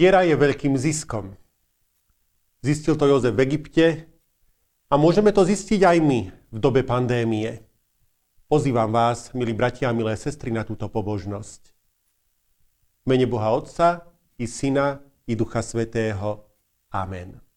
Viera je veľkým ziskom. Zistil to Jozef v Egypte a môžeme to zistiť aj my v dobe pandémie. Pozývam vás, milí bratia a milé sestry, na túto pobožnosť. Mene Boha Otca i Syna i Ducha Svetého. Amen.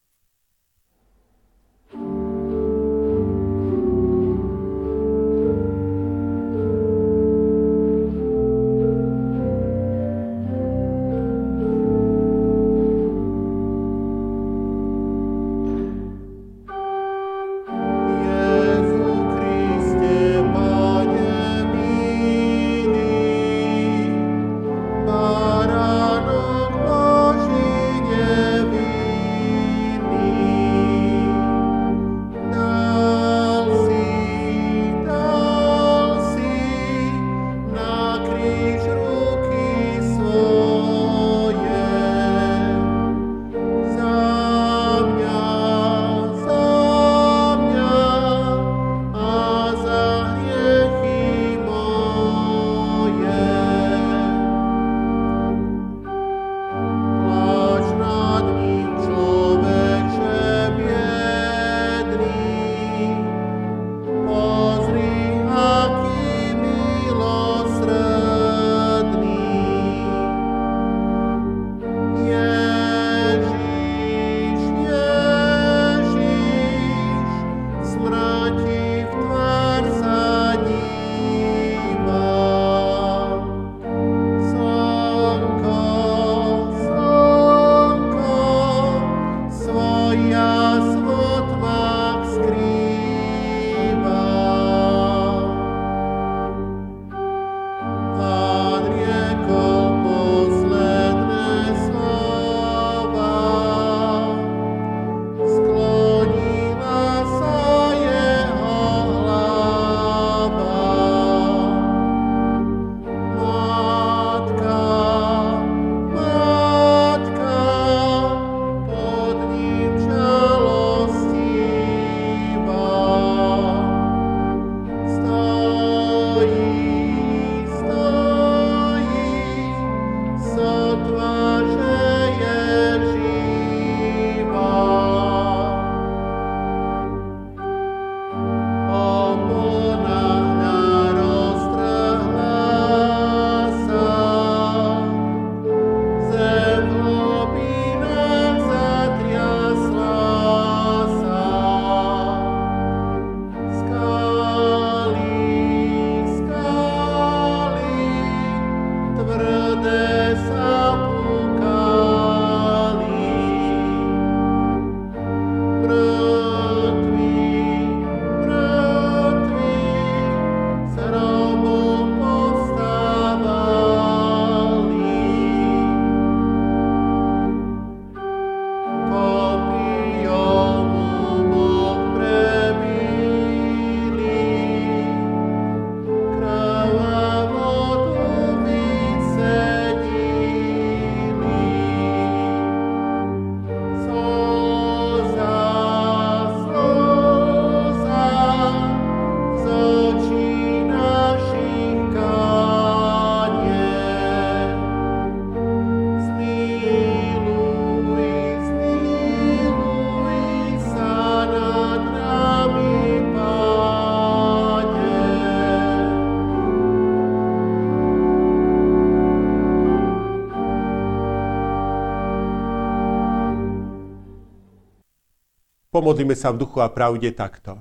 Pomodlíme sa v duchu a pravde takto.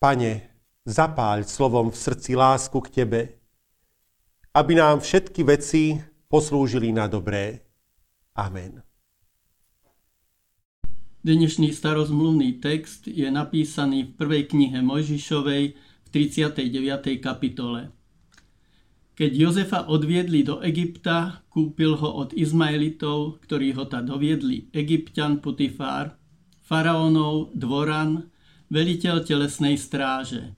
Pane, zapáľ slovom v srdci lásku k Tebe, aby nám všetky veci poslúžili na dobré. Amen. Dnešný starozmluvný text je napísaný v prvej knihe Mojžišovej v 39. kapitole. Keď Jozefa odviedli do Egypta, kúpil ho od Izmaelitov, ktorí ho ta doviedli Egyptian Putifár, faraónov dvoran, veliteľ telesnej stráže.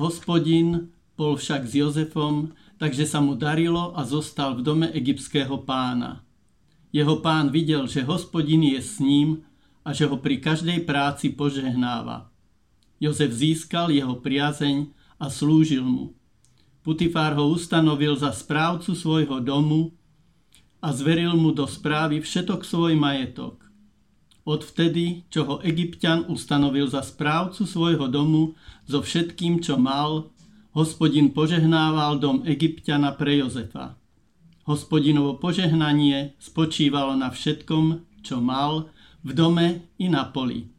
Hospodin bol však s Jozefom, takže sa mu darilo a zostal v dome egyptského pána. Jeho pán videl, že hospodin je s ním a že ho pri každej práci požehnáva. Jozef získal jeho priazeň a slúžil mu. Putifár ho ustanovil za správcu svojho domu a zveril mu do správy všetok svoj majetok. Odvtedy, čo ho egyptian ustanovil za správcu svojho domu so všetkým, čo mal, hospodin požehnával dom egyptiana pre Jozefa. Hospodinovo požehnanie spočívalo na všetkom, čo mal, v dome i na poli.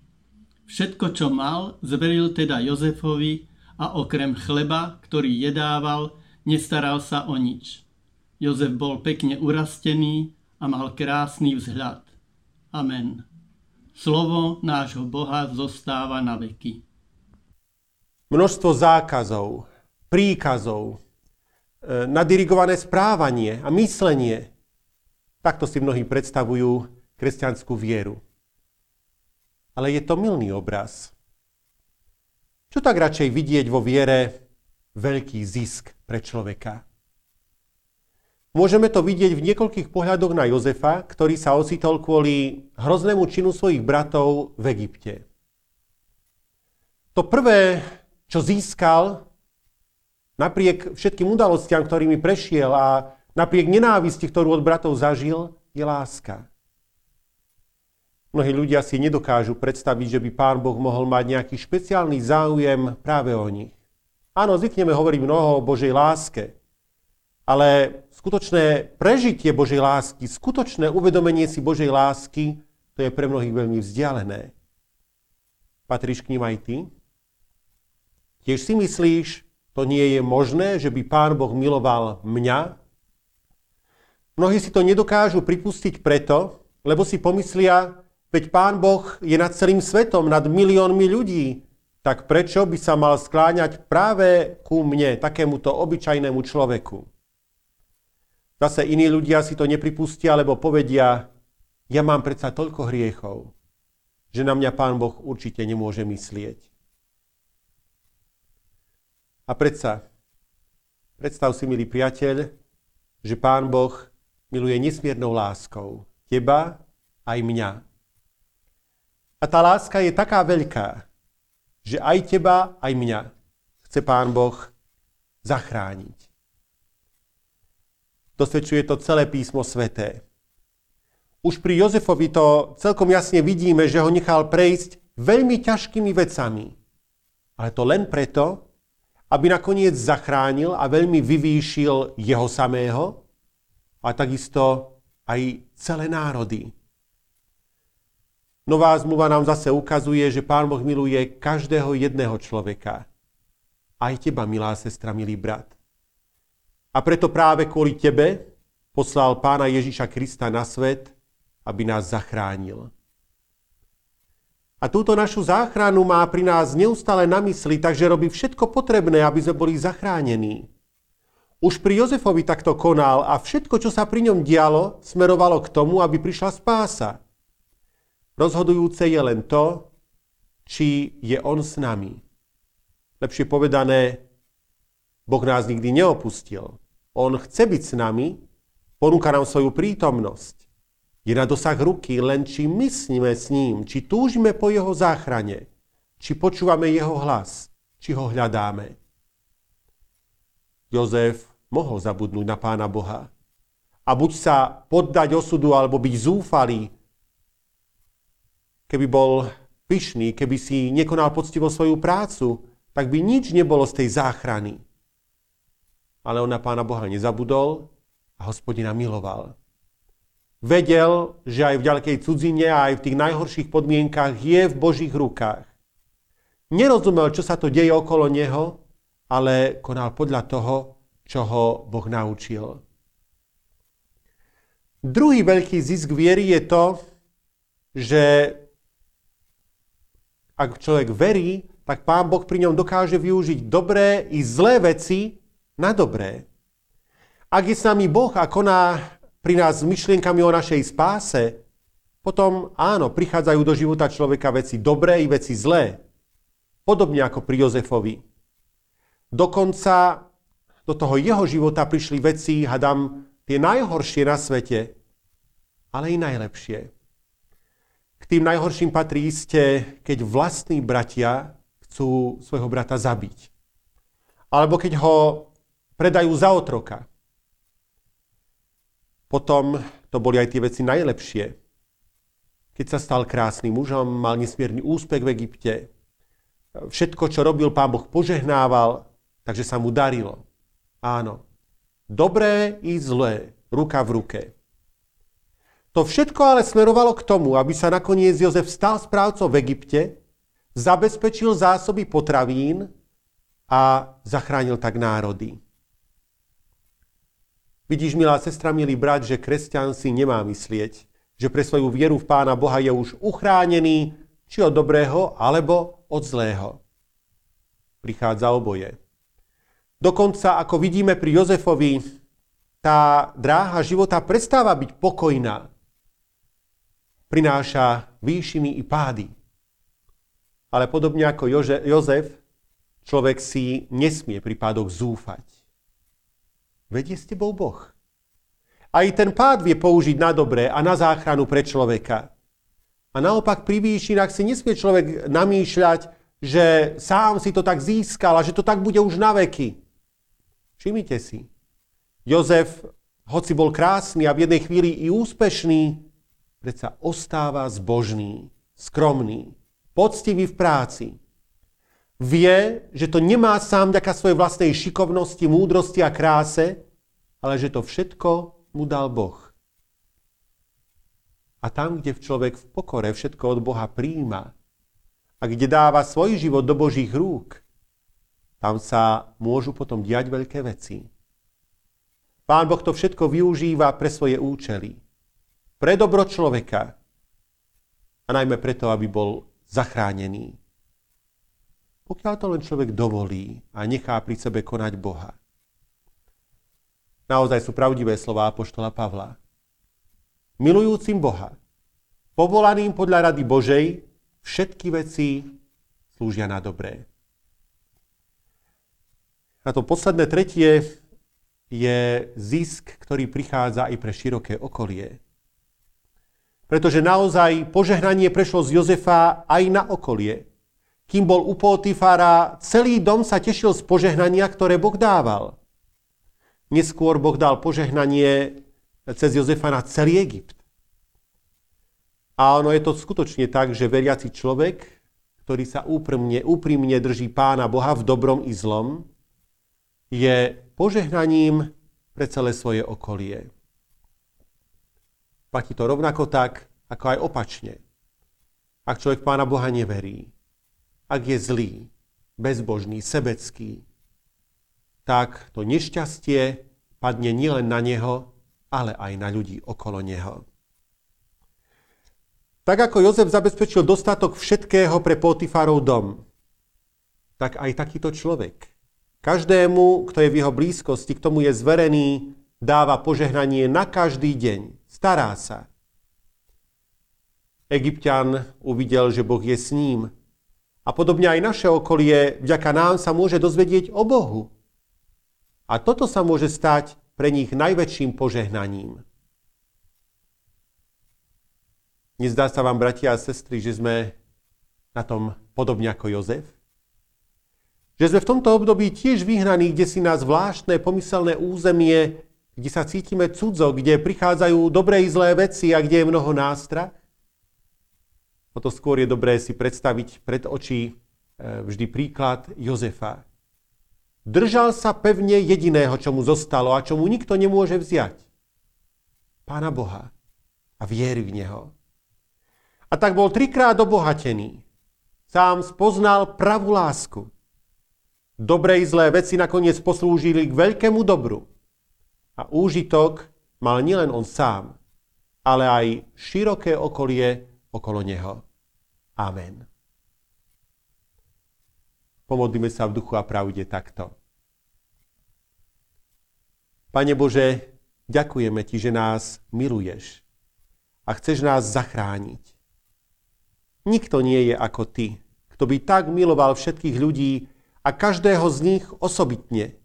Všetko, čo mal, zveril teda Jozefovi a okrem chleba, ktorý jedával, nestaral sa o nič. Jozef bol pekne urastený a mal krásny vzhľad. Amen. Slovo nášho Boha zostáva na veky. Množstvo zákazov, príkazov, e, nadirigované správanie a myslenie. Takto si mnohí predstavujú kresťanskú vieru. Ale je to milný obraz. Čo tak radšej vidieť vo viere veľký zisk pre človeka? Môžeme to vidieť v niekoľkých pohľadoch na Jozefa, ktorý sa ocitol kvôli hroznému činu svojich bratov v Egypte. To prvé, čo získal, napriek všetkým udalostiam, ktorými prešiel a napriek nenávisti, ktorú od bratov zažil, je láska. Mnohí ľudia si nedokážu predstaviť, že by Pán Boh mohol mať nejaký špeciálny záujem práve o nich. Áno, zvykneme hovoriť mnoho o Božej láske, ale skutočné prežitie Božej lásky, skutočné uvedomenie si Božej lásky, to je pre mnohých veľmi vzdialené. Patríš k ním aj ty? Tiež si myslíš, to nie je možné, že by Pán Boh miloval mňa? Mnohí si to nedokážu pripustiť preto, lebo si pomyslia, veď Pán Boh je nad celým svetom, nad miliónmi ľudí, tak prečo by sa mal skláňať práve ku mne, takémuto obyčajnému človeku? Zase iní ľudia si to nepripustia, lebo povedia, ja mám predsa toľko hriechov, že na mňa Pán Boh určite nemôže myslieť. A predsa, predstav si, milý priateľ, že Pán Boh miluje nesmiernou láskou teba aj mňa. A tá láska je taká veľká, že aj teba, aj mňa chce Pán Boh zachrániť. Dosvedčuje to celé písmo sveté. Už pri Jozefovi to celkom jasne vidíme, že ho nechal prejsť veľmi ťažkými vecami. Ale to len preto, aby nakoniec zachránil a veľmi vyvýšil jeho samého a takisto aj celé národy. Nová zmluva nám zase ukazuje, že Pán Boh miluje každého jedného človeka. Aj teba, milá sestra, milý brat. A preto práve kvôli tebe poslal pána Ježiša Krista na svet, aby nás zachránil. A túto našu záchranu má pri nás neustále na mysli, takže robí všetko potrebné, aby sme boli zachránení. Už pri Jozefovi takto konal a všetko, čo sa pri ňom dialo, smerovalo k tomu, aby prišla spása. Rozhodujúce je len to, či je on s nami. Lepšie povedané, Boh nás nikdy neopustil. On chce byť s nami, ponúka nám svoju prítomnosť. Je na dosah ruky, len či myslíme s ním, či túžime po jeho záchrane, či počúvame jeho hlas, či ho hľadáme. Jozef mohol zabudnúť na pána Boha a buď sa poddať osudu, alebo byť zúfalý, keby bol pyšný, keby si nekonal poctivo svoju prácu, tak by nič nebolo z tej záchrany ale on na pána Boha nezabudol a hospodina miloval. Vedel, že aj v ďalekej cudzine a aj v tých najhorších podmienkach je v Božích rukách. Nerozumel, čo sa to deje okolo neho, ale konal podľa toho, čo ho Boh naučil. Druhý veľký zisk viery je to, že ak človek verí, tak Pán Boh pri ňom dokáže využiť dobré i zlé veci na dobré. Ak je s nami Boh a koná pri nás s myšlienkami o našej spáse, potom áno, prichádzajú do života človeka veci dobré i veci zlé. Podobne ako pri Jozefovi. Dokonca do toho jeho života prišli veci, hadam, tie najhoršie na svete, ale i najlepšie. Tým najhorším patrí iste, keď vlastní bratia chcú svojho brata zabiť. Alebo keď ho predajú za otroka. Potom to boli aj tie veci najlepšie. Keď sa stal krásnym mužom, mal nesmierny úspech v Egypte. Všetko, čo robil, pán Boh požehnával, takže sa mu darilo. Áno. Dobré i zlé, ruka v ruke. To všetko ale smerovalo k tomu, aby sa nakoniec Jozef stal správcom v Egypte, zabezpečil zásoby potravín a zachránil tak národy. Vidíš, milá sestra, milý brat, že kresťan si nemá myslieť, že pre svoju vieru v Pána Boha je už uchránený či od dobrého, alebo od zlého. Prichádza oboje. Dokonca, ako vidíme pri Jozefovi, tá dráha života prestáva byť pokojná prináša výšiny i pády. Ale podobne ako Jozef, človek si nesmie pri pádoch zúfať. Vedie s tebou Boh. Aj ten pád vie použiť na dobré a na záchranu pre človeka. A naopak pri výšinách si nesmie človek namýšľať, že sám si to tak získal a že to tak bude už na veky. Všimnite si. Jozef, hoci bol krásny a v jednej chvíli i úspešný, predsa ostáva zbožný, skromný, poctivý v práci. Vie, že to nemá sám vďaka svojej vlastnej šikovnosti, múdrosti a kráse, ale že to všetko mu dal Boh. A tam, kde človek v pokore všetko od Boha príjma a kde dáva svoj život do Božích rúk, tam sa môžu potom diať veľké veci. Pán Boh to všetko využíva pre svoje účely pre dobro človeka a najmä preto, aby bol zachránený. Pokiaľ to len človek dovolí a nechá pri sebe konať Boha. Naozaj sú pravdivé slova Apoštola Pavla. Milujúcim Boha, povolaným podľa rady Božej, všetky veci slúžia na dobré. A to posledné tretie je zisk, ktorý prichádza aj pre široké okolie. Pretože naozaj požehnanie prešlo z Jozefa aj na okolie. Kým bol u Potifara, celý dom sa tešil z požehnania, ktoré Boh dával. Neskôr Boh dal požehnanie cez Jozefa na celý Egypt. A ono je to skutočne tak, že veriaci človek, ktorý sa úprimne, úprimne drží Pána Boha v dobrom i zlom, je požehnaním pre celé svoje okolie. Platí to rovnako tak, ako aj opačne. Ak človek Pána Boha neverí, ak je zlý, bezbožný, sebecký, tak to nešťastie padne nielen na neho, ale aj na ľudí okolo neho. Tak ako Jozef zabezpečil dostatok všetkého pre Potifarov dom, tak aj takýto človek. Každému, kto je v jeho blízkosti, k tomu je zverený, dáva požehnanie na každý deň. Stará sa. Egyptian uvidel, že Boh je s ním. A podobne aj naše okolie vďaka nám sa môže dozvedieť o Bohu. A toto sa môže stať pre nich najväčším požehnaním. Nezdá sa vám, bratia a sestry, že sme na tom podobne ako Jozef? Že sme v tomto období tiež vyhnaní, kde si na zvláštne pomyselné územie kde sa cítime cudzo, kde prichádzajú dobré i zlé veci a kde je mnoho nástrach? O to skôr je dobré si predstaviť pred oči e, vždy príklad Jozefa. Držal sa pevne jediného, čo mu zostalo a čo mu nikto nemôže vziať. Pána Boha a viery v Neho. A tak bol trikrát obohatený. Sám spoznal pravú lásku. Dobré i zlé veci nakoniec poslúžili k veľkému dobru a úžitok mal nielen on sám, ale aj široké okolie okolo neho. Amen. Pomodlíme sa v duchu a pravde takto. Pane Bože, ďakujeme Ti, že nás miluješ a chceš nás zachrániť. Nikto nie je ako Ty, kto by tak miloval všetkých ľudí a každého z nich osobitne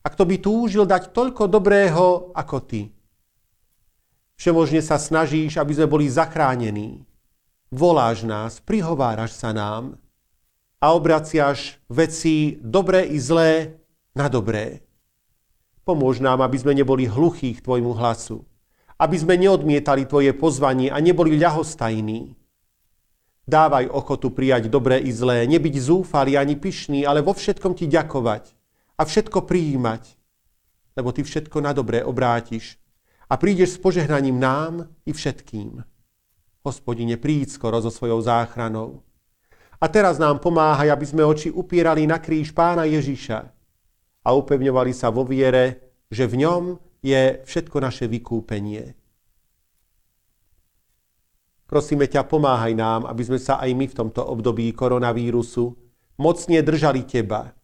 a kto by túžil dať toľko dobrého ako ty. Všemožne sa snažíš, aby sme boli zachránení. Voláš nás, prihováraš sa nám a obraciaš veci dobré i zlé na dobré. Pomôž nám, aby sme neboli hluchí k Tvojmu hlasu, aby sme neodmietali Tvoje pozvanie a neboli ľahostajní. Dávaj ochotu prijať dobré i zlé, nebyť zúfalý ani pyšný, ale vo všetkom Ti ďakovať a všetko prijímať, lebo Ty všetko na dobré obrátiš a prídeš s požehnaním nám i všetkým. Hospodine, príď skoro so svojou záchranou. A teraz nám pomáhaj, aby sme oči upierali na kríž pána Ježiša a upevňovali sa vo viere, že v ňom je všetko naše vykúpenie. Prosíme ťa, pomáhaj nám, aby sme sa aj my v tomto období koronavírusu mocne držali teba.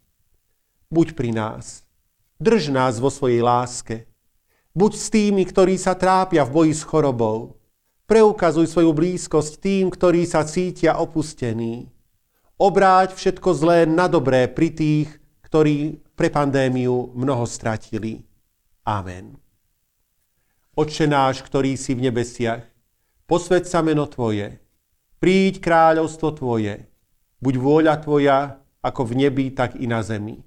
Buď pri nás. Drž nás vo svojej láske. Buď s tými, ktorí sa trápia v boji s chorobou. Preukazuj svoju blízkosť tým, ktorí sa cítia opustení. Obráť všetko zlé na dobré pri tých, ktorí pre pandémiu mnoho stratili. Amen. Otče náš, ktorý si v nebesiach, posved sa meno Tvoje, príď kráľovstvo Tvoje, buď vôľa Tvoja, ako v nebi, tak i na zemi.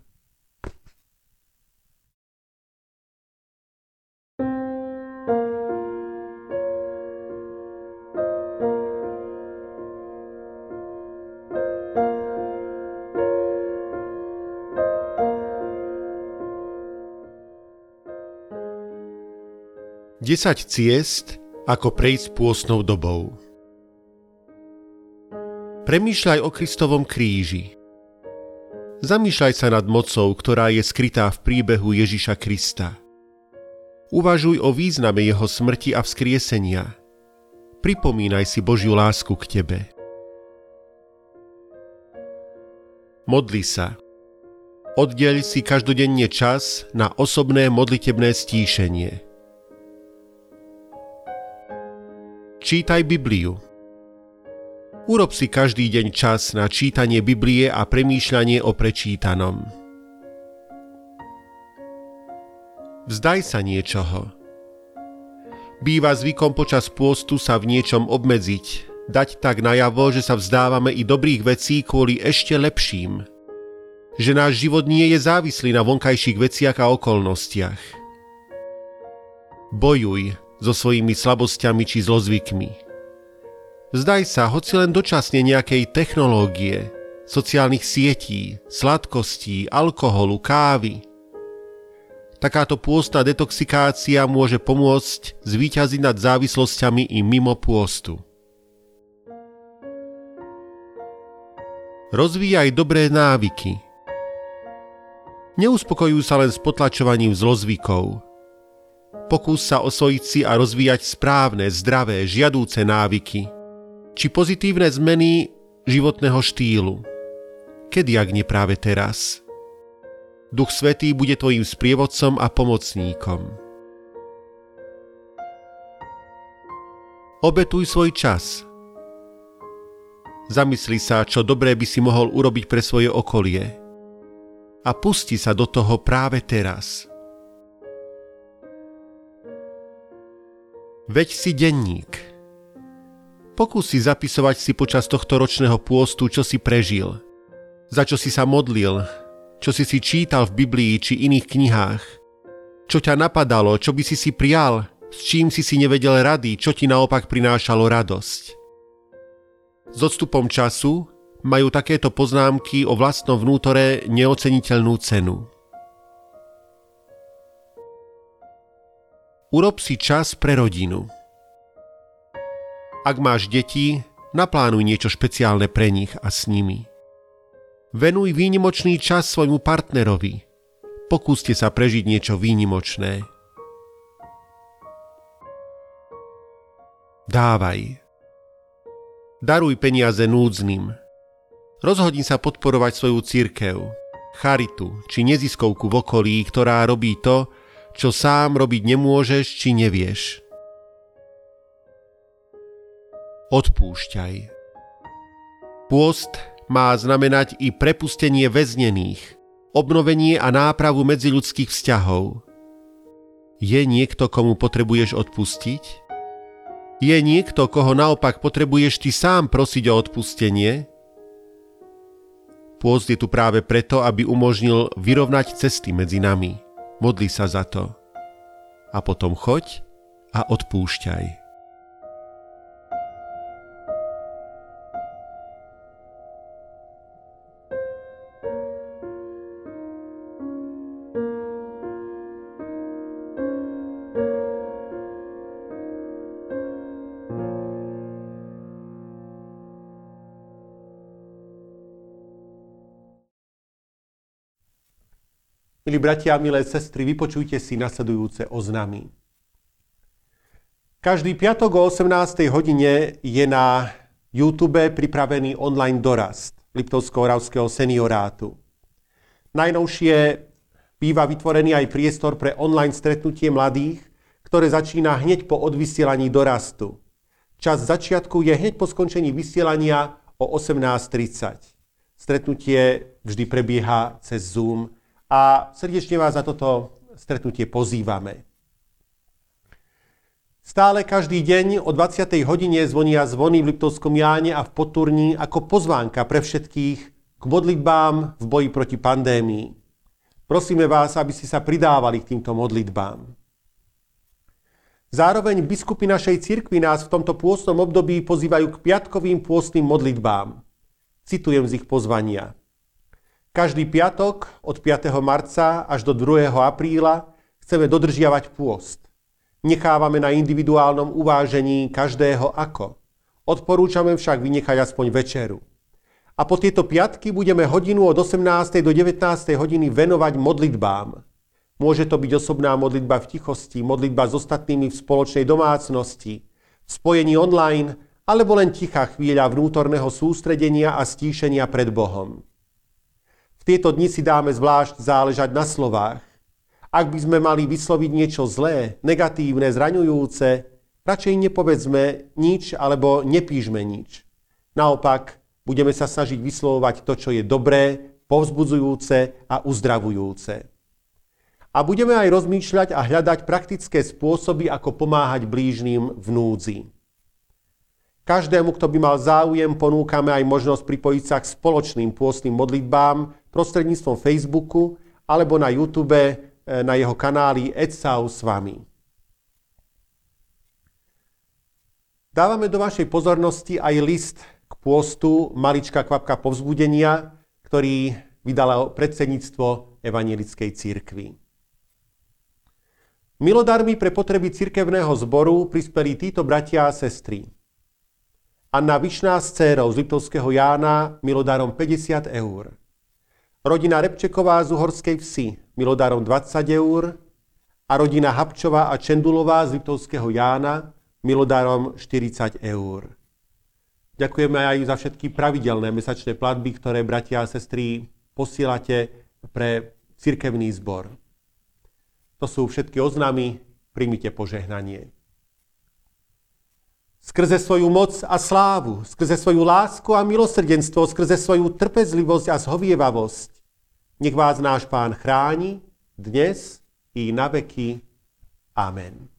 10 ciest, ako prejsť pôstnou dobou. Premýšľaj o Kristovom kríži. Zamýšľaj sa nad mocou, ktorá je skrytá v príbehu Ježiša Krista. Uvažuj o význame jeho smrti a vzkriesenia. Pripomínaj si Božiu lásku k tebe. Modli sa. Oddeľ si každodenne čas na osobné modlitebné stíšenie. Čítaj Bibliu. Urob si každý deň čas na čítanie Biblie a premýšľanie o prečítanom. Vzdaj sa niečoho. Býva zvykom počas pôstu sa v niečom obmedziť, dať tak najavo, že sa vzdávame i dobrých vecí kvôli ešte lepším. Že náš život nie je závislý na vonkajších veciach a okolnostiach. Bojuj, so svojimi slabosťami či zlozvykmi. Zdaj sa, hoci len dočasne nejakej technológie, sociálnych sietí, sladkostí, alkoholu, kávy. Takáto pôstna detoxikácia môže pomôcť zvíťaziť nad závislosťami i mimo pôstu. Rozvíjaj dobré návyky. Neuspokojujú sa len s potlačovaním zlozvykov – Pokús sa osvojiť si a rozvíjať správne, zdravé, žiadúce návyky, či pozitívne zmeny životného štýlu. Kedy, ak nie práve teraz? Duch Svetý bude tvojim sprievodcom a pomocníkom. Obetuj svoj čas. Zamysli sa, čo dobré by si mohol urobiť pre svoje okolie. A pusti sa do toho práve teraz. Veď si denník. Pokúsi zapisovať si počas tohto ročného pôstu, čo si prežil, za čo si sa modlil, čo si si čítal v Biblii či iných knihách, čo ťa napadalo, čo by si si prial, s čím si si nevedel rady, čo ti naopak prinášalo radosť. S odstupom času majú takéto poznámky o vlastnom vnútore neoceniteľnú cenu. Urob si čas pre rodinu. Ak máš deti, naplánuj niečo špeciálne pre nich a s nimi. Venuj výnimočný čas svojmu partnerovi. Pokúste sa prežiť niečo výnimočné. Dávaj. Daruj peniaze núdznym. Rozhodni sa podporovať svoju církev, charitu či neziskovku v okolí, ktorá robí to, čo sám robiť nemôžeš či nevieš. odpúšťaj. Pôst má znamenať i prepustenie väznených, obnovenie a nápravu medziľudských vzťahov. Je niekto, komu potrebuješ odpustiť? Je niekto, koho naopak potrebuješ ty sám prosiť o odpustenie? Pôst je tu práve preto, aby umožnil vyrovnať cesty medzi nami. Modli sa za to. A potom choď a odpúšťaj. Bratia milé sestry, vypočujte si nasledujúce oznamy. Každý piatok o 18. hodine je na YouTube pripravený online dorast Liptovsko-Oravského seniorátu. Najnovšie býva vytvorený aj priestor pre online stretnutie mladých, ktoré začína hneď po odvysielaní dorastu. Čas začiatku je hneď po skončení vysielania o 18.30. Stretnutie vždy prebieha cez Zoom a srdečne vás za toto stretnutie pozývame. Stále každý deň o 20. hodine zvonia zvony v Liptovskom Jáne a v Poturní ako pozvánka pre všetkých k modlitbám v boji proti pandémii. Prosíme vás, aby ste sa pridávali k týmto modlitbám. Zároveň biskupy našej cirkvi nás v tomto pôstnom období pozývajú k piatkovým pôstnym modlitbám. Citujem z ich pozvania. Každý piatok od 5. marca až do 2. apríla chceme dodržiavať pôst. Nechávame na individuálnom uvážení každého ako. Odporúčame však vynechať aspoň večeru. A po tieto piatky budeme hodinu od 18. do 19. hodiny venovať modlitbám. Môže to byť osobná modlitba v tichosti, modlitba s ostatnými v spoločnej domácnosti, v spojení online, alebo len tichá chvíľa vnútorného sústredenia a stíšenia pred Bohom. V tieto dni si dáme zvlášť záležať na slovách. Ak by sme mali vysloviť niečo zlé, negatívne, zraňujúce, radšej nepovedzme nič alebo nepíšme nič. Naopak, budeme sa snažiť vyslovovať to, čo je dobré, povzbudzujúce a uzdravujúce. A budeme aj rozmýšľať a hľadať praktické spôsoby, ako pomáhať blížnym v núdzi. Každému, kto by mal záujem, ponúkame aj možnosť pripojiť sa k spoločným pôstnym modlitbám prostredníctvom Facebooku alebo na YouTube eh, na jeho kanáli Edsau s vami. Dávame do vašej pozornosti aj list k pôstu Malička kvapka povzbudenia, ktorý vydalo predsedníctvo Evangelickej církvy. Milodarmi pre potreby cirkevného zboru prispeli títo bratia a sestry. Anna Vyšná s dcerou z Liptovského Jána milodarom 50 eur. Rodina Repčeková z Uhorskej vsi milodarom 20 eur a rodina Habčová a Čendulová z Liptovského Jána milodarom 40 eur. Ďakujeme aj za všetky pravidelné mesačné platby, ktoré bratia a sestry posielate pre cirkevný zbor. To sú všetky oznámy, príjmite požehnanie. Skrze svoju moc a slávu, skrze svoju lásku a milosrdenstvo, skrze svoju trpezlivosť a zhovievavosť. Nech vás náš Pán chráni dnes i na veky. Amen.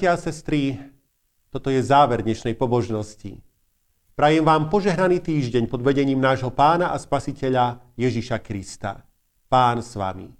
Bratia a sestry, toto je záver dnešnej pobožnosti. Prajem vám požehnaný týždeň pod vedením nášho pána a spasiteľa Ježiša Krista. Pán s vami.